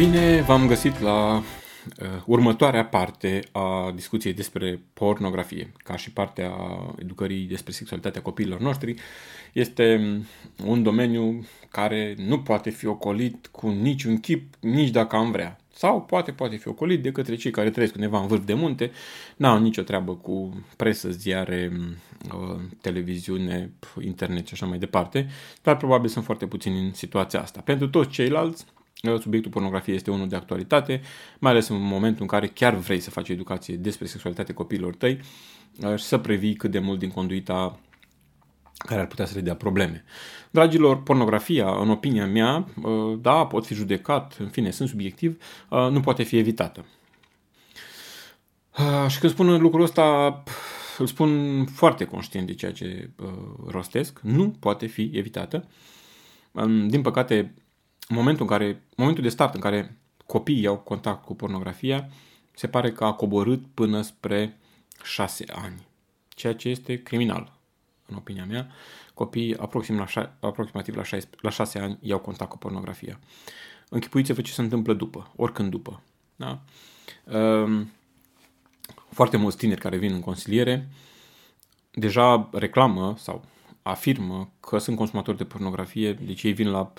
Bine v-am găsit la uh, următoarea parte a discuției despre pornografie, ca și partea educării despre sexualitatea copiilor noștri. Este un domeniu care nu poate fi ocolit cu niciun chip, nici dacă am vrea. Sau poate, poate fi ocolit de către cei care trăiesc undeva în vârf de munte, n-au nicio treabă cu presă, ziare, uh, televiziune, internet și așa mai departe, dar probabil sunt foarte puțini în situația asta. Pentru toți ceilalți, subiectul pornografiei este unul de actualitate, mai ales în momentul în care chiar vrei să faci educație despre sexualitatea copiilor tăi uh, și să previi cât de mult din conduita care ar putea să le dea probleme. Dragilor, pornografia, în opinia mea, uh, da, pot fi judecat, în fine, sunt subiectiv, uh, nu poate fi evitată. Și când spun lucrul ăsta, îl spun foarte conștient de ceea ce rostesc, nu poate fi evitată. Um, din păcate, momentul, în care, momentul de start în care copiii au contact cu pornografia, se pare că a coborât până spre 6 ani, ceea ce este criminal, în opinia mea. Copiii aproxim la, aproximativ la 6, la 6 ani iau contact cu pornografia. Închipuiți-vă ce se întâmplă după, oricând după. Da? Um, foarte mulți tineri care vin în consiliere deja reclamă sau afirmă că sunt consumatori de pornografie, deci ei vin la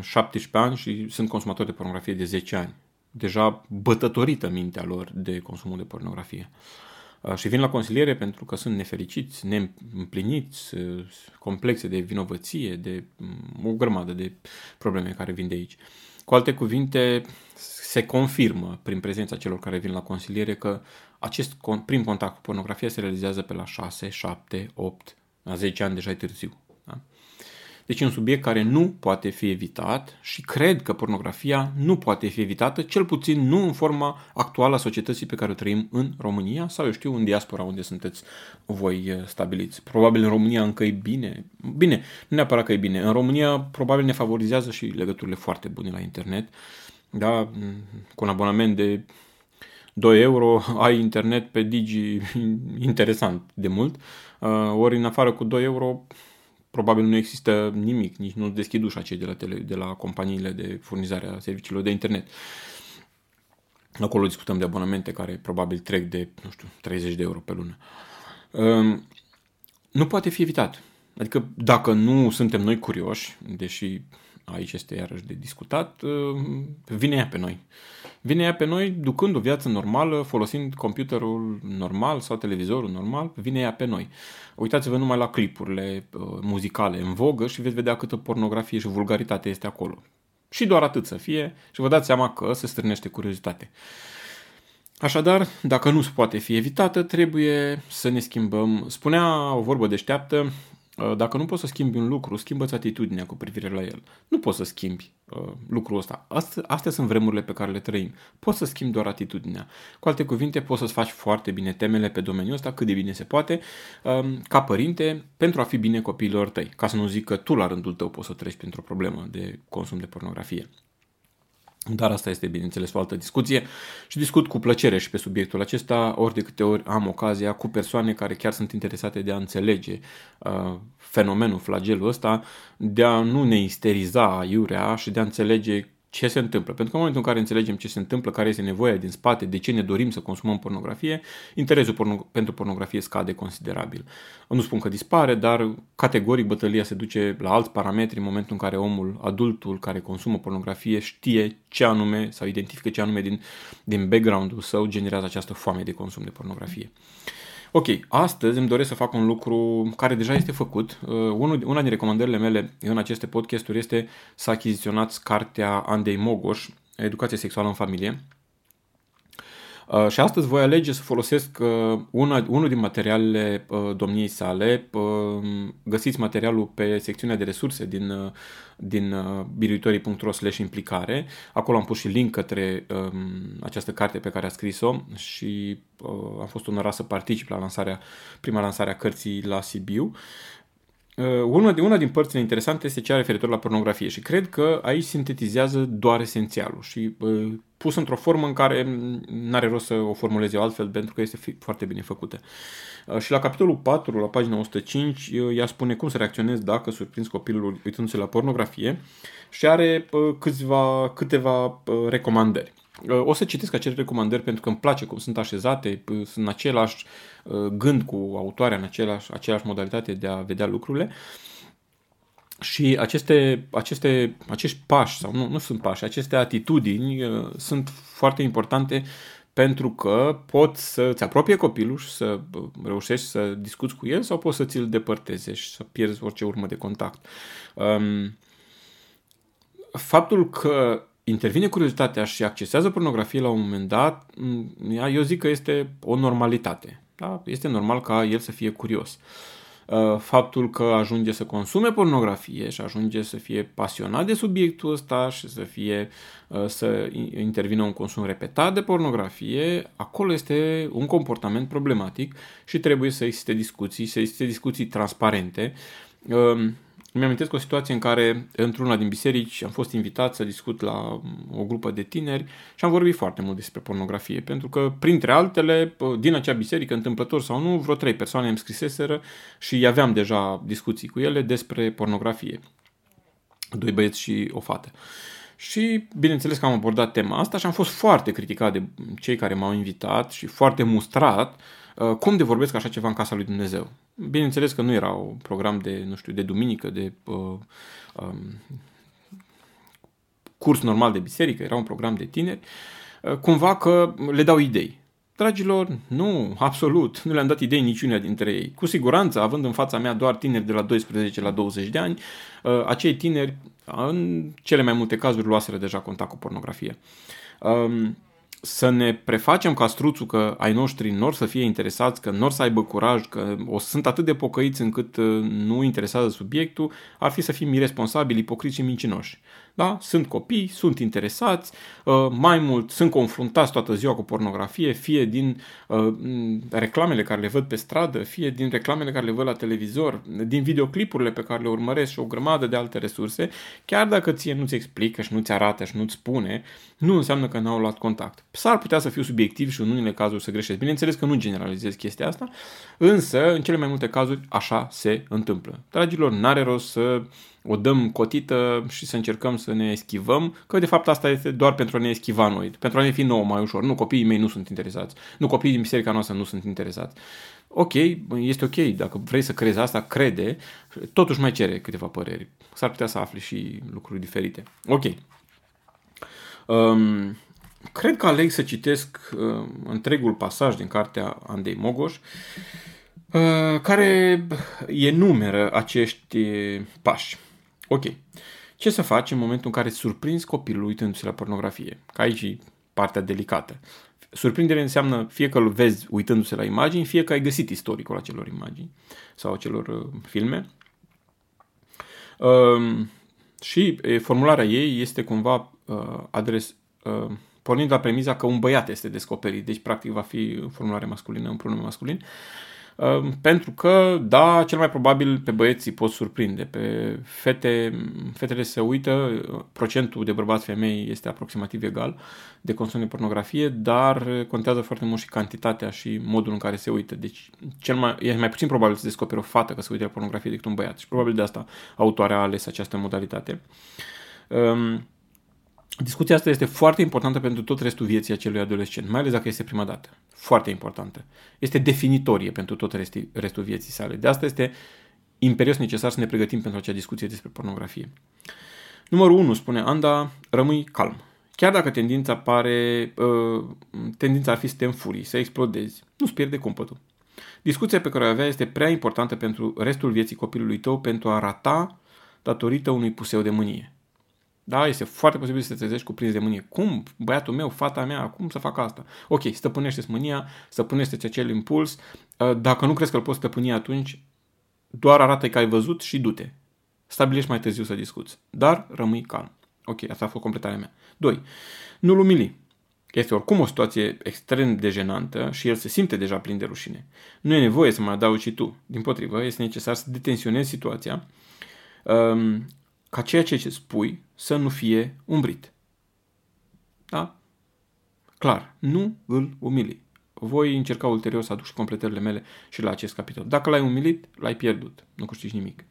17 ani și sunt consumatori de pornografie de 10 ani. Deja bătătorită mintea lor de consumul de pornografie. Uh, și vin la consiliere pentru că sunt nefericiți, neîmpliniți, uh, complexe de vinovăție, de mm, o grămadă de probleme care vin de aici. Cu alte cuvinte, se confirmă prin prezența celor care vin la consiliere că acest prim contact cu pornografia se realizează pe la 6, 7, 8, la 10 ani deja e târziu. Da? Deci e un subiect care nu poate fi evitat și cred că pornografia nu poate fi evitată, cel puțin nu în forma actuală a societății pe care o trăim în România sau eu știu în diaspora unde sunteți voi eh, stabiliți. Probabil în România încă e bine. Bine, nu neapărat că e bine. În România probabil ne favorizează și legăturile foarte bune la internet. Da, cu un abonament de 2 euro ai internet pe Digi interesant de mult, eh, ori în afară cu 2 euro probabil nu există nimic, nici nu deschid ușa cei de la, tele, de la companiile de furnizare a serviciilor de internet. Acolo discutăm de abonamente care probabil trec de, nu știu, 30 de euro pe lună. Um, nu poate fi evitat. Adică dacă nu suntem noi curioși, deși aici este iarăși de discutat, uh, vine ea pe noi. Vine ea pe noi ducând o viață normală, folosind computerul normal sau televizorul normal, vine ea pe noi. Uitați-vă numai la clipurile uh, muzicale în vogă și veți vedea câtă pornografie și vulgaritate este acolo. Și doar atât să fie și vă dați seama că se strânește curiozitate. Așadar, dacă nu se poate fi evitată, trebuie să ne schimbăm. Spunea o vorbă deșteaptă, Uh, dacă nu poți să schimbi un lucru, schimbă-ți atitudinea cu privire la el. Nu poți să schimbi uh, lucrul ăsta. Astea, astea sunt vremurile pe care le trăim. Poți să schimbi doar atitudinea. Cu alte cuvinte, poți să-ți faci foarte bine temele pe domeniul ăsta, cât de bine se poate, uh, ca părinte, pentru a fi bine copiilor tăi. Ca să nu zic că tu, la rândul tău, poți să treci printr-o problemă de consum de pornografie. Dar asta este, bineînțeles, o altă discuție și discut cu plăcere și pe subiectul acesta, ori de câte ori am ocazia cu persoane care chiar sunt interesate de a înțelege uh, fenomenul, flagelul ăsta, de a nu ne isteriza iurea și de a înțelege ce se întâmplă. Pentru că în momentul în care înțelegem ce se întâmplă, care este nevoia din spate, de ce ne dorim să consumăm pornografie, interesul porno- pentru pornografie scade considerabil. Nu spun că dispare, dar categoric bătălia se duce la alți parametri în momentul în care omul, adultul care consumă pornografie, știe ce anume sau identifică ce anume din, din background-ul său generează această foame de consum de pornografie. Ok, astăzi îmi doresc să fac un lucru care deja este făcut. Uh, unul, una din recomandările mele în aceste podcasturi este să achiziționați cartea Andei Mogoș, Educație sexuală în familie. Uh, și astăzi voi alege să folosesc uh, una, unul din materialele uh, domniei sale. Uh, găsiți materialul pe secțiunea de resurse din, uh, din uh, biruitorii.ro slash implicare. Acolo am pus și link către uh, această carte pe care a scris-o și uh, am fost onorat să particip la lansarea, prima lansare a cărții la Sibiu. Uh, una, una din părțile interesante este cea referitor la pornografie și cred că aici sintetizează doar esențialul și uh, pus într-o formă în care nu are rost să o formulez eu altfel pentru că este foarte bine făcută. Uh, și la capitolul 4, la pagina 105, uh, ea spune cum să reacționezi dacă surprinzi copilul uitându-se la pornografie și are uh, câțiva, câteva uh, recomandări. O să citesc acele recomandări pentru că îmi place cum sunt așezate, sunt în același uh, gând cu autoarea, în același, același modalitate de a vedea lucrurile. Și aceste, aceste, acești pași, sau nu, nu sunt pași, aceste atitudini uh, sunt foarte importante pentru că pot să-ți apropie copilul și să uh, reușești să discuți cu el sau poți să ți-l depărteze și să pierzi orice urmă de contact. Um, faptul că intervine curiozitatea și accesează pornografie la un moment dat, eu zic că este o normalitate. Da? Este normal ca el să fie curios. Uh, faptul că ajunge să consume pornografie și ajunge să fie pasionat de subiectul ăsta și să fie uh, să intervină un consum repetat de pornografie, acolo este un comportament problematic și trebuie să existe discuții, să existe discuții transparente um, îmi amintesc o situație în care, într-una din biserici, am fost invitat să discut la o grupă de tineri și am vorbit foarte mult despre pornografie, pentru că, printre altele, din acea biserică, întâmplător sau nu, vreo trei persoane îmi scriseseră și aveam deja discuții cu ele despre pornografie. Doi băieți și o fată. Și bineînțeles că am abordat tema asta și am fost foarte criticat de cei care m-au invitat și foarte mustrat Uh, cum de vorbesc așa ceva în casa lui Dumnezeu? Bineînțeles că nu era un program de, nu știu, de duminică, de uh, um, curs normal de biserică, era un program de tineri, uh, cumva că le dau idei. Dragilor, nu, absolut, nu le-am dat idei niciunea dintre ei. Cu siguranță, având în fața mea doar tineri de la 12 la 20 de ani, uh, acei tineri, în cele mai multe cazuri, luaseră deja contact cu pornografie. Um, să ne prefacem ca struțul că ai noștri nor să fie interesați, că nor să aibă curaj, că o sunt atât de pocăiți încât uh, nu interesează subiectul, ar fi să fim irresponsabili, ipocriți și mincinoși. Da? Sunt copii, sunt interesați, uh, mai mult sunt confruntați toată ziua cu pornografie, fie din uh, reclamele care le văd pe stradă, fie din reclamele care le văd la televizor, din videoclipurile pe care le urmăresc și o grămadă de alte resurse, chiar dacă ție nu-ți explică și nu-ți arată și nu-ți spune, nu înseamnă că n-au luat contact. S-ar putea să fiu subiectiv și în unele cazuri să greșesc. Bineînțeles că nu generalizez chestia asta, însă în cele mai multe cazuri așa se întâmplă. Dragilor, n-are rost să o dăm cotită și să încercăm să ne eschivăm, că de fapt asta este doar pentru a ne eschiva noi, pentru a ne fi nouă mai ușor. Nu, copiii mei nu sunt interesați. Nu, copiii din biserica noastră nu sunt interesați. Ok, este ok, dacă vrei să crezi asta, crede, totuși mai cere câteva păreri. S-ar putea să afli și lucruri diferite. Ok. Um, cred că aleg să citesc uh, întregul pasaj din cartea Andei Mogoș, uh, care enumeră acești pași. Ok. Ce să faci în momentul în care surprinzi copilul uitându-se la pornografie? Ca aici partea delicată. Surprindere înseamnă fie că îl vezi uitându-se la imagini, fie că ai găsit istoricul acelor imagini sau acelor uh, filme. Uh, și e, formularea ei este cumva uh, adres, uh, pornind la premiza că un băiat este descoperit, deci practic va fi formulare masculină, un pronume masculin. Uh, Ehm, pentru că, da, cel mai probabil pe băieții pot surprinde. Pe fete, fetele se uită, procentul de bărbați-femei este aproximativ egal de consum de pornografie, dar contează foarte mult și cantitatea și modul în care se uită. Deci cel mai, e mai puțin probabil să descoperi o fată că se uită la pornografie decât un băiat. Și probabil de asta autoarea a ales această modalitate. Um, Discuția asta este foarte importantă pentru tot restul vieții acelui adolescent, mai ales dacă este prima dată. Foarte importantă. Este definitorie pentru tot restul, restul vieții sale. De asta este imperios necesar să ne pregătim pentru acea discuție despre pornografie. Numărul 1 spune Anda, rămâi calm. Chiar dacă tendința pare, uh, tendința ar fi să te înfurii, să explodezi, nu-ți pierde cumpătul. Discuția pe care o avea este prea importantă pentru restul vieții copilului tău pentru a rata datorită unui puseu de mânie. Da? Este foarte posibil să te trezești cu prins de mânie. Cum? Băiatul meu, fata mea, cum să fac asta? Ok, stăpânește-ți mânia, stăpânește-ți acel impuls. Uh, dacă nu crezi că îl poți stăpâni atunci, doar arată că ai văzut și du-te. Stabilești mai târziu să discuți. Dar rămâi calm. Ok, asta a fost completarea mea. 2. Nu-l umili. Este oricum o situație extrem de jenantă și el se simte deja plin de rușine. Nu e nevoie să mai adaugi și tu. Din potrivă, este necesar să detensionezi situația um, ca ceea ce spui să nu fie umbrit. Da? Clar, nu îl umili. Voi încerca ulterior să aduc și completările mele și la acest capitol. Dacă l-ai umilit, l-ai pierdut. Nu câștigi nimic.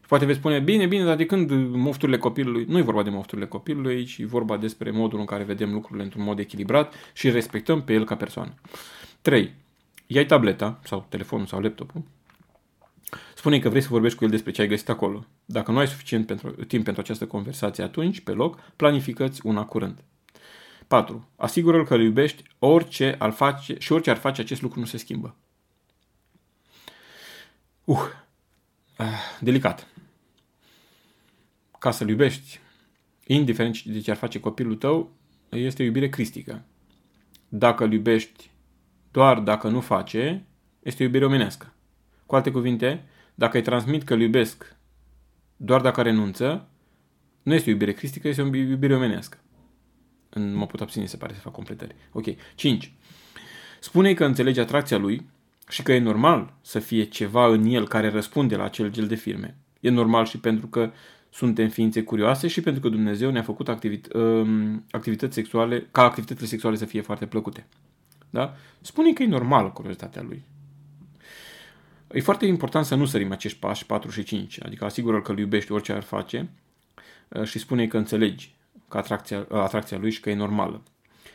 Și poate veți spune, bine, bine, dar de când mofturile copilului, nu e vorba de mofturile copilului, ci e vorba despre modul în care vedem lucrurile într-un mod echilibrat și respectăm pe el ca persoană. 3. Iai tableta sau telefonul sau laptopul, spune că vrei să vorbești cu el despre ce ai găsit acolo. Dacă nu ai suficient pentru, timp pentru această conversație atunci, pe loc, planifică-ți una curând. 4. Asigură-l că îl iubești orice ar face, și orice ar face acest lucru nu se schimbă. Uh, ah, delicat ca să-l iubești, indiferent de ce ar face copilul tău, este o iubire cristică. Dacă îl iubești doar dacă nu face, este o iubire omenească. Cu alte cuvinte, dacă îi transmit că îl iubesc doar dacă renunță, nu este o iubire cristică, este o iubire omenească. Mă pot abține, se pare, să fac completări. Ok. 5. Spune că înțelege atracția lui și că e normal să fie ceva în el care răspunde la acel gel de firme. E normal și pentru că suntem ființe curioase și pentru că Dumnezeu ne-a făcut activit- um, activități sexuale, ca activitățile sexuale să fie foarte plăcute. Da? Spune că e normală curiozitatea lui. E foarte important să nu sărim acești pași 4 și 5, adică asigură că îl iubești orice ar face uh, și spune că înțelegi că atracția, atracția lui și că e normală.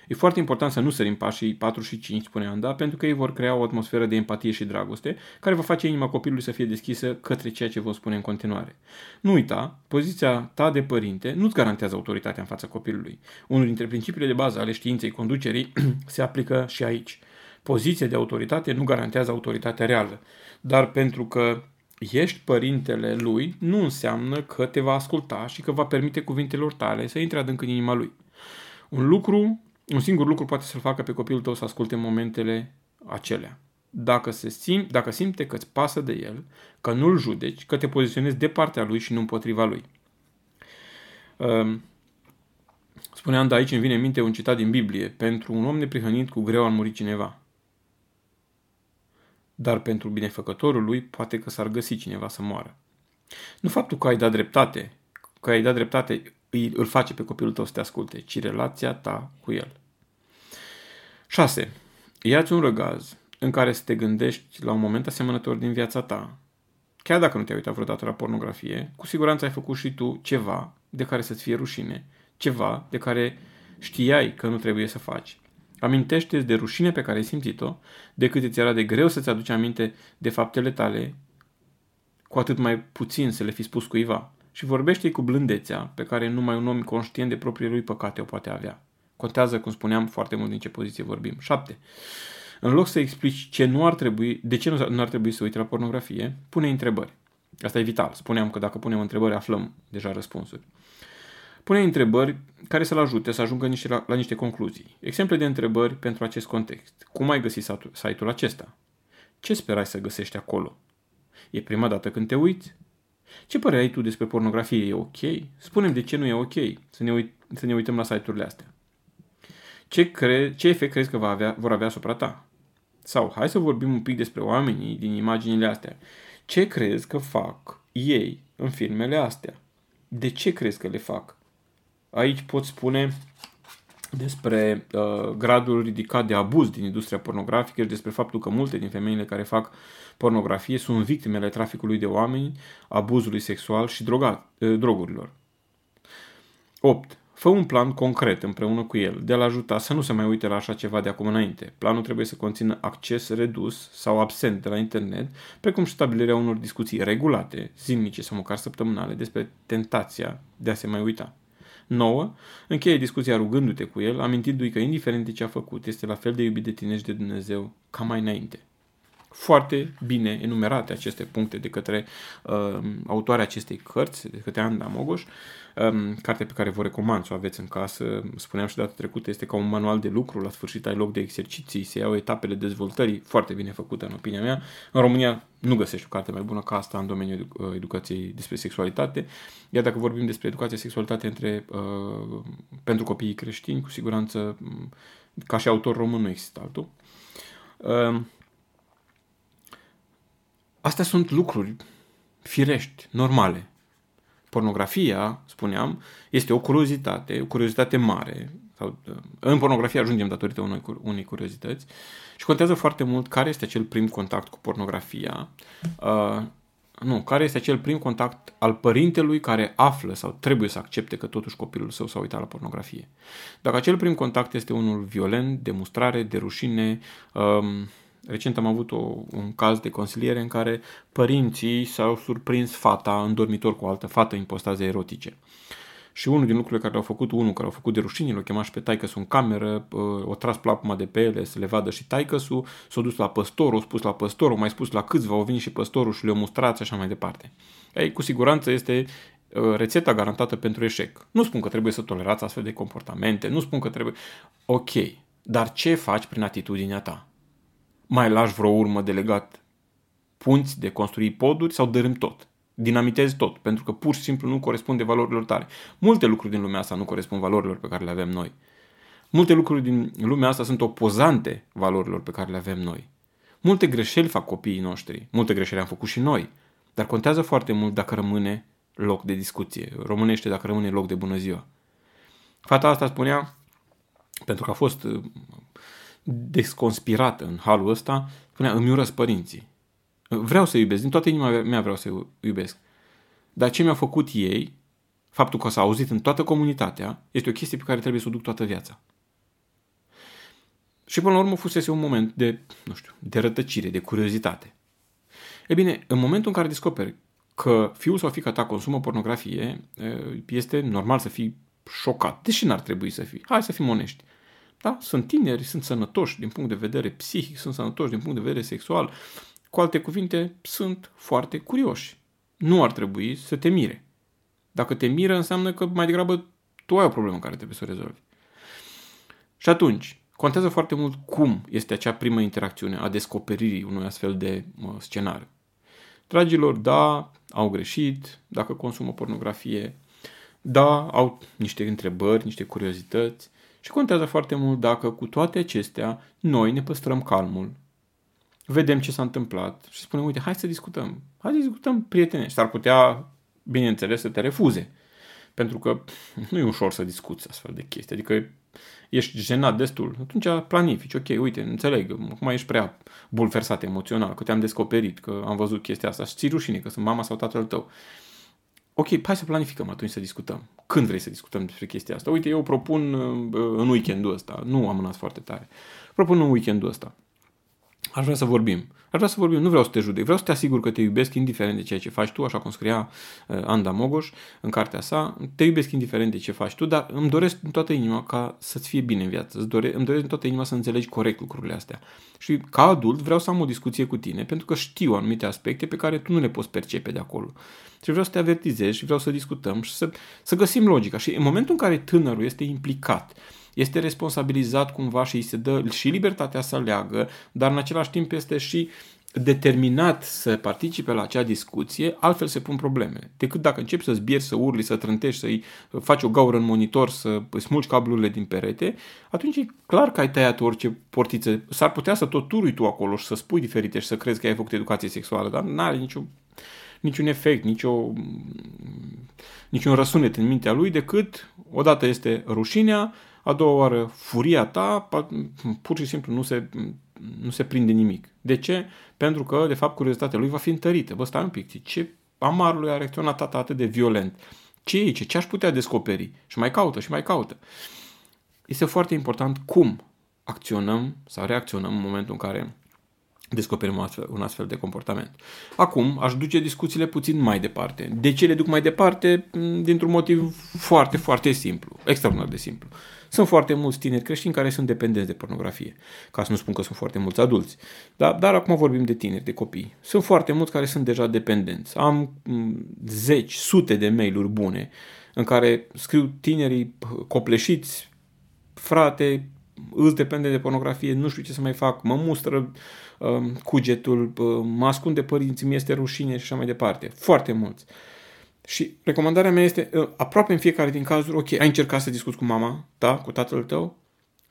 E foarte important să nu sărim pașii 4 și 5, spune Anda, pentru că ei vor crea o atmosferă de empatie și dragoste, care va face inima copilului să fie deschisă către ceea ce vă spune în continuare. Nu uita, poziția ta de părinte nu-ți garantează autoritatea în fața copilului. Unul dintre principiile de bază ale științei conducerii se aplică și aici. Poziția de autoritate nu garantează autoritatea reală, dar pentru că ești părintele lui, nu înseamnă că te va asculta și că va permite cuvintelor tale să intre adânc în inima lui. Un lucru un singur lucru poate să-l facă pe copilul tău să asculte momentele acelea. Dacă, se sim, dacă simte că îți pasă de el, că nu-l judeci, că te poziționezi de partea lui și nu împotriva lui. Um, spuneam de aici îmi vine în minte un citat din Biblie. Pentru un om neprihănit cu greu ar muri cineva. Dar pentru binefăcătorul lui poate că s-ar găsi cineva să moară. Nu faptul că ai dat dreptate, că ai dat dreptate îi, îl face pe copilul tău să te asculte, ci relația ta cu el. 6. Ia-ți un răgaz în care să te gândești la un moment asemănător din viața ta. Chiar dacă nu te-ai uitat vreodată la pornografie, cu siguranță ai făcut și tu ceva de care să-ți fie rușine, ceva de care știai că nu trebuie să faci. Amintește-ți de rușine pe care ai simțit-o, de cât îți era de greu să-ți aduci aminte de faptele tale, cu atât mai puțin să le fi spus cuiva și vorbește cu blândețea pe care numai un om conștient de propriile lui păcate o poate avea. Contează, cum spuneam, foarte mult din ce poziție vorbim. 7. În loc să explici ce nu ar trebui, de ce nu ar trebui să uite la pornografie, pune întrebări. Asta e vital. Spuneam că dacă punem întrebări, aflăm deja răspunsuri. Pune întrebări care să-l ajute să ajungă niște, la, la niște concluzii. Exemple de întrebări pentru acest context. Cum ai găsit site-ul acesta? Ce sperai să găsești acolo? E prima dată când te uiți? Ce părere ai tu despre pornografie? E ok? Spunem de ce nu e ok să ne, uit- să ne uităm la site-urile astea. Ce, cre- ce efect crezi că va avea, vor avea asupra ta? Sau hai să vorbim un pic despre oamenii din imaginile astea. Ce crezi că fac ei în filmele astea? De ce crezi că le fac? Aici pot spune despre uh, gradul ridicat de abuz din industria pornografică și despre faptul că multe din femeile care fac pornografie sunt victimele traficului de oameni, abuzului sexual și droga, uh, drogurilor. 8. Fă un plan concret împreună cu el de a-l ajuta să nu se mai uite la așa ceva de acum înainte. Planul trebuie să conțină acces redus sau absent de la internet, precum și stabilirea unor discuții regulate, zilnice sau măcar săptămânale, despre tentația de a se mai uita. 9. Încheie discuția rugându-te cu el, amintindu-i că indiferent de ce a făcut, este la fel de iubit de tine și de Dumnezeu ca mai înainte. Foarte bine enumerate aceste puncte de către uh, autoarea acestei cărți, de către Anda Mogoș. Um, carte pe care vă recomand să o aveți în casă, spuneam și data trecută, este ca un manual de lucru, la sfârșit ai loc de exerciții, se iau etapele dezvoltării, foarte bine făcută în opinia mea. În România nu găsești o carte mai bună ca asta în domeniul uh, educației despre sexualitate. Iar dacă vorbim despre educație sexualitate între, uh, pentru copiii creștini, cu siguranță, mm, ca și autor român, nu există altul. Uh, astea sunt lucruri firești, normale. Pornografia, spuneam, este o curiozitate, o curiozitate mare. Sau, în pornografie ajungem datorită unei, unei curiozități și contează foarte mult care este acel prim contact cu pornografia. Uh, nu, care este acel prim contact al părintelui care află sau trebuie să accepte că totuși copilul său s-a uitat la pornografie. Dacă acel prim contact este unul violent, de mustrare, de rușine, um, Recent am avut o, un caz de consiliere în care părinții s-au surprins fata în dormitor cu o altă fată în postaze erotice. Și unul din lucrurile care le-au făcut, unul care au făcut de rușine, l-au chemat și pe taică în cameră, o tras plapuma de pe ele să le vadă și taică s-a dus la păstor, o spus la păstor, o mai spus la câțiva, au venit și păstorul și le-au mustrat și așa mai departe. Ei, cu siguranță este rețeta garantată pentru eșec. Nu spun că trebuie să tolerați astfel de comportamente, nu spun că trebuie... Ok, dar ce faci prin atitudinea ta? Mai lași vreo urmă de legat punți, de construi poduri sau dărâm tot. Dinamitezi tot, pentru că pur și simplu nu corespunde valorilor tale. Multe lucruri din lumea asta nu corespund valorilor pe care le avem noi. Multe lucruri din lumea asta sunt opozante valorilor pe care le avem noi. Multe greșeli fac copiii noștri, multe greșeli am făcut și noi, dar contează foarte mult dacă rămâne loc de discuție, românește dacă rămâne loc de bună ziua. Fata asta spunea, pentru că a fost desconspirată în halul ăsta, spunea, îmi urăsc părinții. Vreau să iubesc, din toată inima mea vreau să iubesc. Dar ce mi-au făcut ei, faptul că s-a auzit în toată comunitatea, este o chestie pe care trebuie să o duc toată viața. Și până la urmă fusese un moment de, nu știu, de rătăcire, de curiozitate. E bine, în momentul în care descoperi că fiul sau fica ta consumă pornografie, este normal să fii șocat. Deși n-ar trebui să fii. Hai să fim onești. Da? Sunt tineri, sunt sănătoși din punct de vedere psihic, sunt sănătoși din punct de vedere sexual. Cu alte cuvinte, sunt foarte curioși. Nu ar trebui să te mire. Dacă te miră, înseamnă că mai degrabă tu ai o problemă care trebuie să o rezolvi. Și atunci, contează foarte mult cum este acea primă interacțiune a descoperirii unui astfel de uh, scenariu. Dragilor, da, au greșit, dacă consumă pornografie, da, au niște întrebări, niște curiozități, și contează foarte mult dacă cu toate acestea noi ne păstrăm calmul, vedem ce s-a întâmplat și spunem, uite, hai să discutăm, hai să discutăm prietenești. S-ar putea, bineînțeles, să te refuze. Pentru că nu e ușor să discuți astfel de chestii. Adică ești jenat destul, atunci planifici, ok, uite, înțeleg, acum ești prea bulversat emoțional, că te-am descoperit, că am văzut chestia asta și ți rușine că sunt mama sau tatăl tău. Ok, hai să planificăm atunci să discutăm. Când vrei să discutăm despre chestia asta? Uite, eu propun uh, în weekendul ăsta. Nu am mânat foarte tare. Propun în weekendul ăsta. Aș vrea să vorbim. Aș vrea să vorbim, nu vreau să te judec, vreau să te asigur că te iubesc indiferent de ceea ce faci tu, așa cum scria uh, Anda Mogoș în cartea sa. Te iubesc indiferent de ce faci tu, dar îmi doresc în toată inima ca să-ți fie bine în viață. Îți dore, îmi doresc în toată inima să înțelegi corect lucrurile astea. Și ca adult vreau să am o discuție cu tine, pentru că știu anumite aspecte pe care tu nu le poți percepe de acolo. Și vreau să te avertizez și vreau să discutăm și să, să găsim logica. Și în momentul în care tânărul este implicat, este responsabilizat cumva și îi se dă și libertatea să aleagă, dar în același timp este și determinat să participe la acea discuție, altfel se pun probleme. Decât dacă începi să zbieri, să urli, să trântești, să-i faci o gaură în monitor, să smulgi cablurile din perete, atunci e clar că ai tăiat orice portiță. S-ar putea să tot turui tu acolo și să spui diferite și să crezi că ai făcut educație sexuală, dar nu are nicio, niciun efect, nicio, niciun răsunet în mintea lui decât odată este rușinea, a doua oară furia ta, pur și simplu nu se, nu se prinde nimic. De ce? Pentru că, de fapt, curiozitatea lui va fi întărită. Bă, stai un pic, ce amarului a reacționat tata atât de violent? Ce e aici? Ce aș putea descoperi? Și mai caută și mai caută. Este foarte important cum acționăm sau reacționăm în momentul în care descoperim un astfel, un astfel de comportament. Acum, aș duce discuțiile puțin mai departe. De ce le duc mai departe? Dintr-un motiv foarte, foarte simplu, extraordinar de simplu. Sunt foarte mulți tineri creștini care sunt dependenți de pornografie, ca să nu spun că sunt foarte mulți adulți. Dar, dar acum vorbim de tineri, de copii. Sunt foarte mulți care sunt deja dependenți. Am mm, zeci, sute de mail-uri bune în care scriu tinerii copleșiți, frate, îți depende de pornografie, nu știu ce să mai fac, mă mustră uh, cugetul, uh, mă ascund de părinții, mi este rușine și așa mai departe. Foarte mulți. Și recomandarea mea este, uh, aproape în fiecare din cazuri, ok, ai încercat să discuți cu mama, da, cu tatăl tău?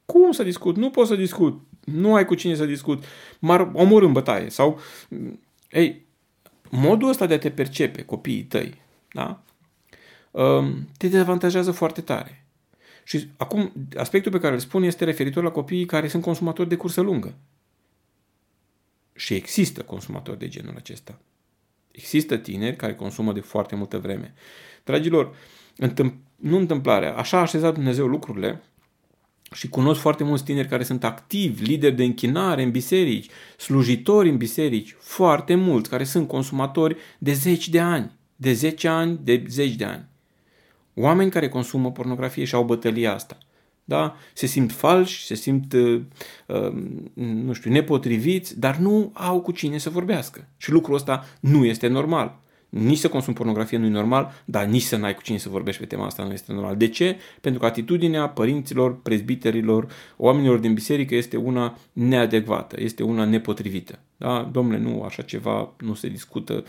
Cum să discut? Nu pot să discut. Nu ai cu cine să discut. M-ar omor în bătaie. Sau, ei, modul ăsta de a te percepe copiii tăi, da? Um, te dezavantajează foarte tare. Și acum, aspectul pe care îl spun este referitor la copiii care sunt consumatori de cursă lungă. Și există consumatori de genul acesta. Există tineri care consumă de foarte multă vreme. Dragilor, întâmpl- nu întâmplarea, așa a așezat Dumnezeu lucrurile și cunosc foarte mulți tineri care sunt activi, lideri de închinare în biserici, slujitori în biserici, foarte mulți care sunt consumatori de zeci de ani, de 10 ani, de zeci de ani. Oameni care consumă pornografie și au bătălia asta. Da? Se simt falși, se simt, uh, uh, nu știu, nepotriviți, dar nu au cu cine să vorbească. Și lucrul ăsta nu este normal. Nici să consumi pornografie nu e normal, dar nici să n-ai cu cine să vorbești pe tema asta nu este normal. De ce? Pentru că atitudinea părinților, prezbiterilor, oamenilor din biserică este una neadecvată, este una nepotrivită. Da? Domnule, nu, așa ceva nu se discută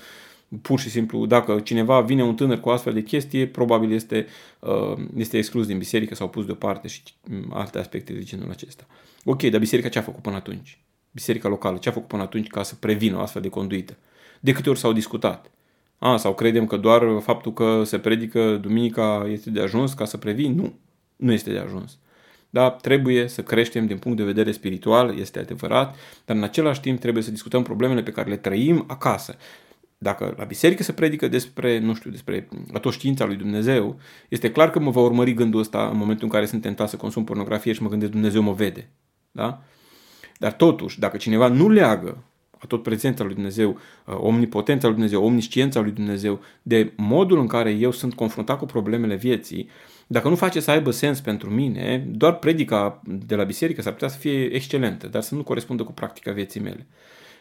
pur și simplu, dacă cineva vine un tânăr cu astfel de chestie, probabil este, uh, este exclus din biserică sau pus deoparte și mm, alte aspecte de genul acesta. Ok, dar biserica ce a făcut până atunci? Biserica locală ce a făcut până atunci ca să prevină o astfel de conduită? De câte ori s-au discutat? A, sau credem că doar faptul că se predică duminica este de ajuns ca să previn? Nu, nu este de ajuns. Da, trebuie să creștem din punct de vedere spiritual, este adevărat, dar în același timp trebuie să discutăm problemele pe care le trăim acasă dacă la biserică se predică despre, nu știu, despre atoștiința lui Dumnezeu, este clar că mă va urmări gândul ăsta în momentul în care sunt tentat să consum pornografie și mă gândesc Dumnezeu mă vede. Da? Dar totuși, dacă cineva nu leagă tot prezența lui Dumnezeu, uh, omnipotența lui Dumnezeu, omnisciența lui Dumnezeu, de modul în care eu sunt confruntat cu problemele vieții, dacă nu face să aibă sens pentru mine, doar predica de la biserică s-ar putea să fie excelentă, dar să nu corespundă cu practica vieții mele.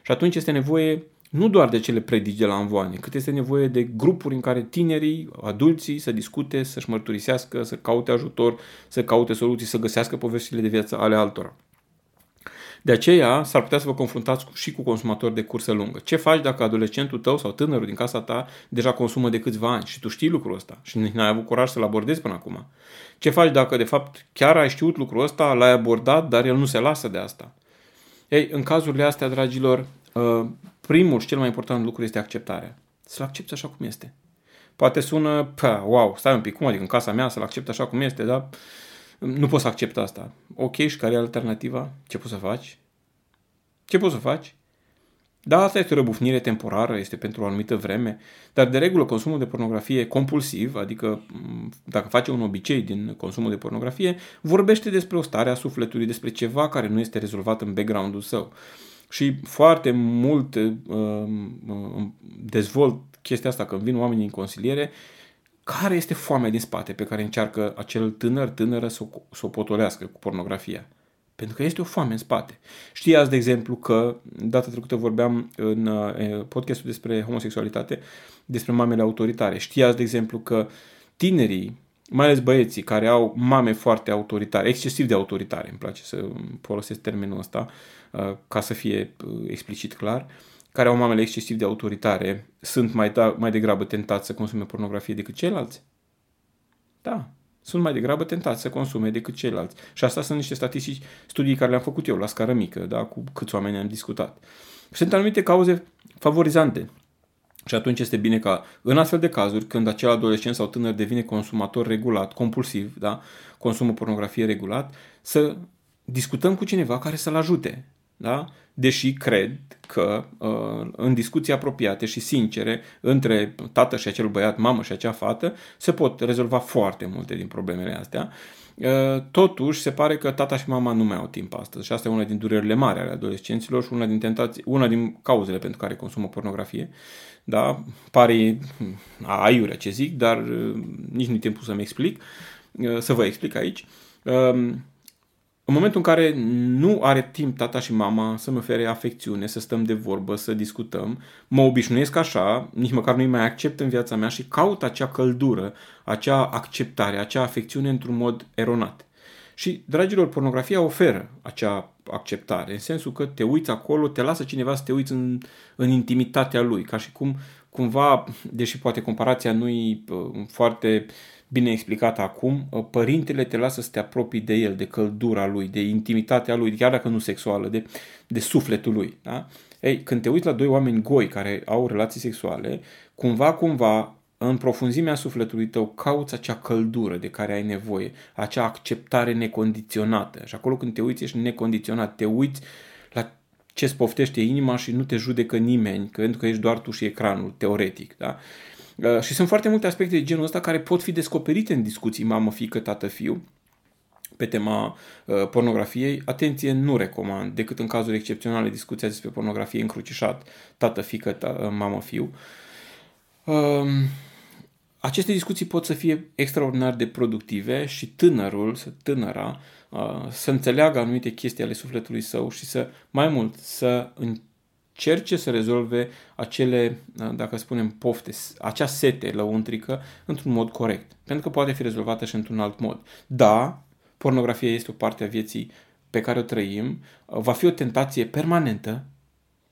Și atunci este nevoie nu doar de cele predici de la învoane, cât este nevoie de grupuri în care tinerii, adulții să discute, să-și mărturisească, să caute ajutor, să caute soluții, să găsească povestile de viață ale altora. De aceea s-ar putea să vă confruntați și cu consumatori de cursă lungă. Ce faci dacă adolescentul tău sau tânărul din casa ta deja consumă de câțiva ani și tu știi lucrul ăsta și nu ai avut curaj să-l abordezi până acum? Ce faci dacă de fapt chiar ai știut lucrul ăsta, l-ai abordat, dar el nu se lasă de asta? Ei, în cazurile astea, dragilor, uh, primul și cel mai important lucru este acceptarea. Să-l accepti așa cum este. Poate sună, pă, wow, stai un pic, cum adică în casa mea să-l accept așa cum este, dar nu pot să accept asta. Ok, și care e alternativa? Ce poți să faci? Ce poți să faci? Da, asta este o răbufnire temporară, este pentru o anumită vreme, dar de regulă consumul de pornografie compulsiv, adică dacă face un obicei din consumul de pornografie, vorbește despre o stare a sufletului, despre ceva care nu este rezolvat în background-ul său. Și foarte mult uh, uh, dezvolt chestia asta când vin oamenii în consiliere, care este foamea din spate pe care încearcă acel tânăr, tânără să o, să o potolească cu pornografia. Pentru că este o foame în spate. Știați, de exemplu, că data trecută vorbeam în uh, podcastul despre homosexualitate, despre mamele autoritare. Știați, de exemplu, că tinerii, mai ales băieții care au mame foarte autoritare, excesiv de autoritare, îmi place să folosesc termenul ăsta, uh, ca să fie uh, explicit clar, care au mamele excesiv de autoritare, sunt mai, da, mai degrabă tentați să consume pornografie decât ceilalți? Da, sunt mai degrabă tentați să consume decât ceilalți. Și asta sunt niște statistici, studii care le-am făcut eu la scară mică, da, cu câți oameni am discutat. Sunt anumite cauze favorizante. Și atunci este bine ca în astfel de cazuri, când acel adolescent sau tânăr devine consumator regulat, compulsiv, da, consumă pornografie regulat, să discutăm cu cineva care să-l ajute. Da? Deși cred că uh, în discuții apropiate și sincere între tată și acel băiat, mamă și acea fată, se pot rezolva foarte multe din problemele astea. Uh, totuși, se pare că tata și mama nu mai au timp astăzi și asta e una din durerile mari ale adolescenților și una din, tentații, una din cauzele pentru care consumă pornografie. Da? Pare aiurea ce zic, dar uh, nici nu-i timpul să-mi explic, să vă explic aici. Um, în momentul în care nu are timp tata și mama să-mi ofere afecțiune, să stăm de vorbă, să discutăm, mă obișnuiesc așa, nici măcar nu-i mai accept în viața mea și caut acea căldură, acea acceptare, acea afecțiune într-un mod eronat. Și, dragilor, pornografia oferă acea acceptare, în sensul că te uiți acolo, te lasă cineva să te uiți în, în intimitatea lui, ca și cum, cumva, deși poate comparația nu-i uh, foarte bine explicată acum, uh, părintele te lasă să te apropii de el, de căldura lui, de intimitatea lui, chiar dacă nu sexuală, de, de sufletul lui. Da? Ei, când te uiți la doi oameni goi care au relații sexuale, cumva, cumva, în profunzimea sufletului tău cauți acea căldură de care ai nevoie, acea acceptare necondiționată. Și acolo când te uiți ești necondiționat, te uiți la ce îți poftește inima și nu te judecă nimeni, pentru că ești doar tu și ecranul, teoretic. Da? Uh, și sunt foarte multe aspecte de genul ăsta care pot fi descoperite în discuții mamă, fică, tată, fiu pe tema uh, pornografiei. Atenție, nu recomand, decât în cazuri excepționale discuția despre pornografie încrucișat, tată, fică, ta, mamă, fiu. Uh, aceste discuții pot să fie extraordinar de productive și tânărul, să tânăra, uh, să înțeleagă anumite chestii ale sufletului său și să, mai mult, să încerce să rezolve acele, uh, dacă spunem, pofte, acea sete lăuntrică într-un mod corect. Pentru că poate fi rezolvată și într-un alt mod. Da, pornografia este o parte a vieții pe care o trăim, uh, va fi o tentație permanentă,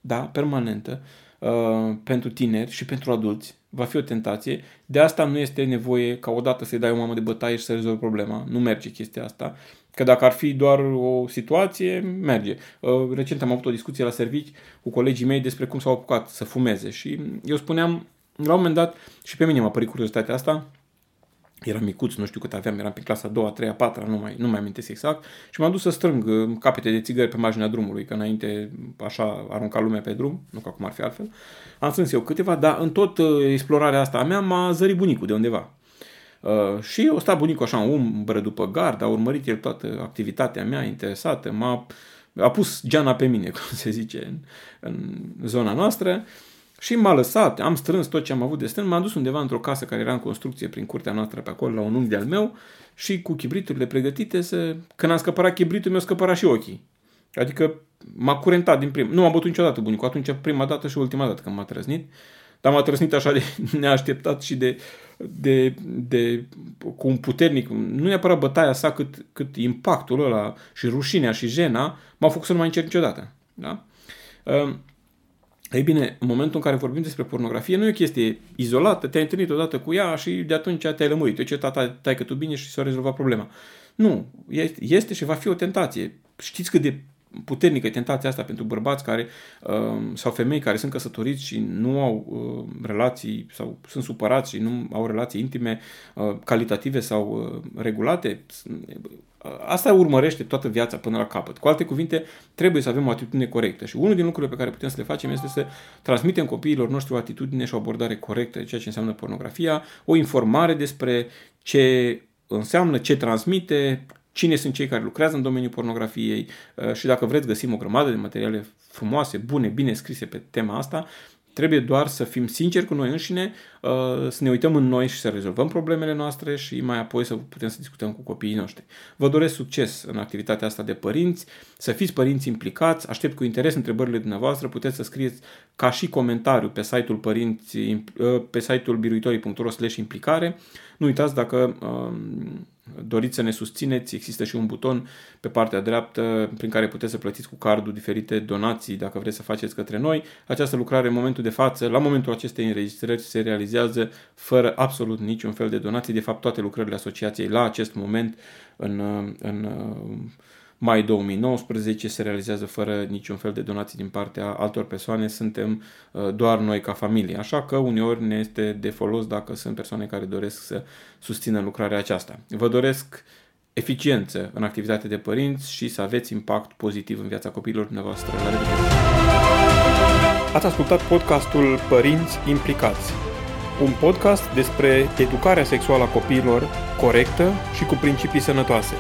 da, permanentă, uh, pentru tineri și pentru adulți, va fi o tentație. De asta nu este nevoie ca odată să-i dai o mamă de bătaie și să rezolvi problema. Nu merge chestia asta. Că dacă ar fi doar o situație, merge. Uh, recent am avut o discuție la servici cu colegii mei despre cum s-au apucat să fumeze și eu spuneam, la un moment dat, și pe mine m-a părit curiozitatea asta, eram micuț, nu știu cât aveam, eram pe clasa a doua, a treia, a patra, nu mai, nu mai amintesc exact, și m-am dus să strâng uh, capete de țigări pe marginea drumului, că înainte așa arunca lumea pe drum, nu că acum ar fi altfel. Am strâns eu câteva, dar în tot uh, explorarea asta a mea m-a zărit bunicul de undeva. Uh, și o sta bunicul așa în umbră după gard, a urmărit el toată activitatea mea interesată, m-a a pus geana pe mine, cum se zice, în, în zona noastră și m-a lăsat, am strâns tot ce am avut de strâns, m-am dus undeva într-o casă care era în construcție prin curtea noastră pe acolo, la un unghi de-al meu și cu chibriturile pregătite să... Când am scăpărat chibritul, mi-au scăpărat și ochii. Adică m-a curentat din prim. Nu am bătut niciodată bunicul, atunci prima dată și ultima dată când m-a trăznit. Dar m-a trăznit așa de neașteptat și de, de, de, cu un puternic, nu neapărat bătaia sa, cât, cât impactul ăla și rușinea și jena m-au făcut să nu mai încerc niciodată. Da? Ehm, ei bine, în momentul în care vorbim despre pornografie, nu e o chestie izolată, te-ai întâlnit odată cu ea și de atunci te-ai lămurit. Eu ce tata, tai că tu bine și s-a rezolvat problema. Nu, este, este și va fi o tentație. Știți cât de puternică tentația asta pentru bărbați care uh, sau femei care sunt căsătoriți și nu au uh, relații sau sunt supărați și nu au relații intime uh, calitative sau uh, regulate. Asta urmărește toată viața până la capăt. Cu alte cuvinte, trebuie să avem o atitudine corectă. Și unul din lucrurile pe care putem să le facem este să transmitem copiilor noștri o atitudine și o abordare corectă de ceea ce înseamnă pornografia, o informare despre ce înseamnă, ce transmite, cine sunt cei care lucrează în domeniul pornografiei uh, și dacă vreți găsim o grămadă de materiale frumoase, bune, bine scrise pe tema asta, Trebuie doar să fim sinceri cu noi înșine, uh, să ne uităm în noi și să rezolvăm problemele noastre și mai apoi să putem să discutăm cu copiii noștri. Vă doresc succes în activitatea asta de părinți, să fiți părinți implicați, aștept cu interes întrebările dumneavoastră, puteți să scrieți ca și comentariu pe site-ul părinți, uh, pe site-ul biruitorii.ro implicare. Nu uitați dacă um, doriți să ne susțineți, există și un buton pe partea dreaptă prin care puteți să plătiți cu cardul diferite donații dacă vreți să faceți către noi. Această lucrare în momentul de față, la momentul acestei înregistrări, se realizează fără absolut niciun fel de donații. De fapt, toate lucrările asociației la acest moment în, în mai 2019 se realizează fără niciun fel de donații din partea altor persoane, suntem uh, doar noi ca familie. Așa că uneori ne este de folos dacă sunt persoane care doresc să susțină lucrarea aceasta. Vă doresc eficiență în activitatea de părinți și să aveți impact pozitiv în viața copiilor dumneavoastră. La revedere! Ați ascultat podcastul Părinți Implicați, un podcast despre educarea sexuală a copiilor corectă și cu principii sănătoase.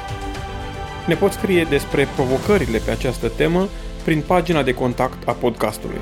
Ne poți scrie despre provocările pe această temă prin pagina de contact a podcastului.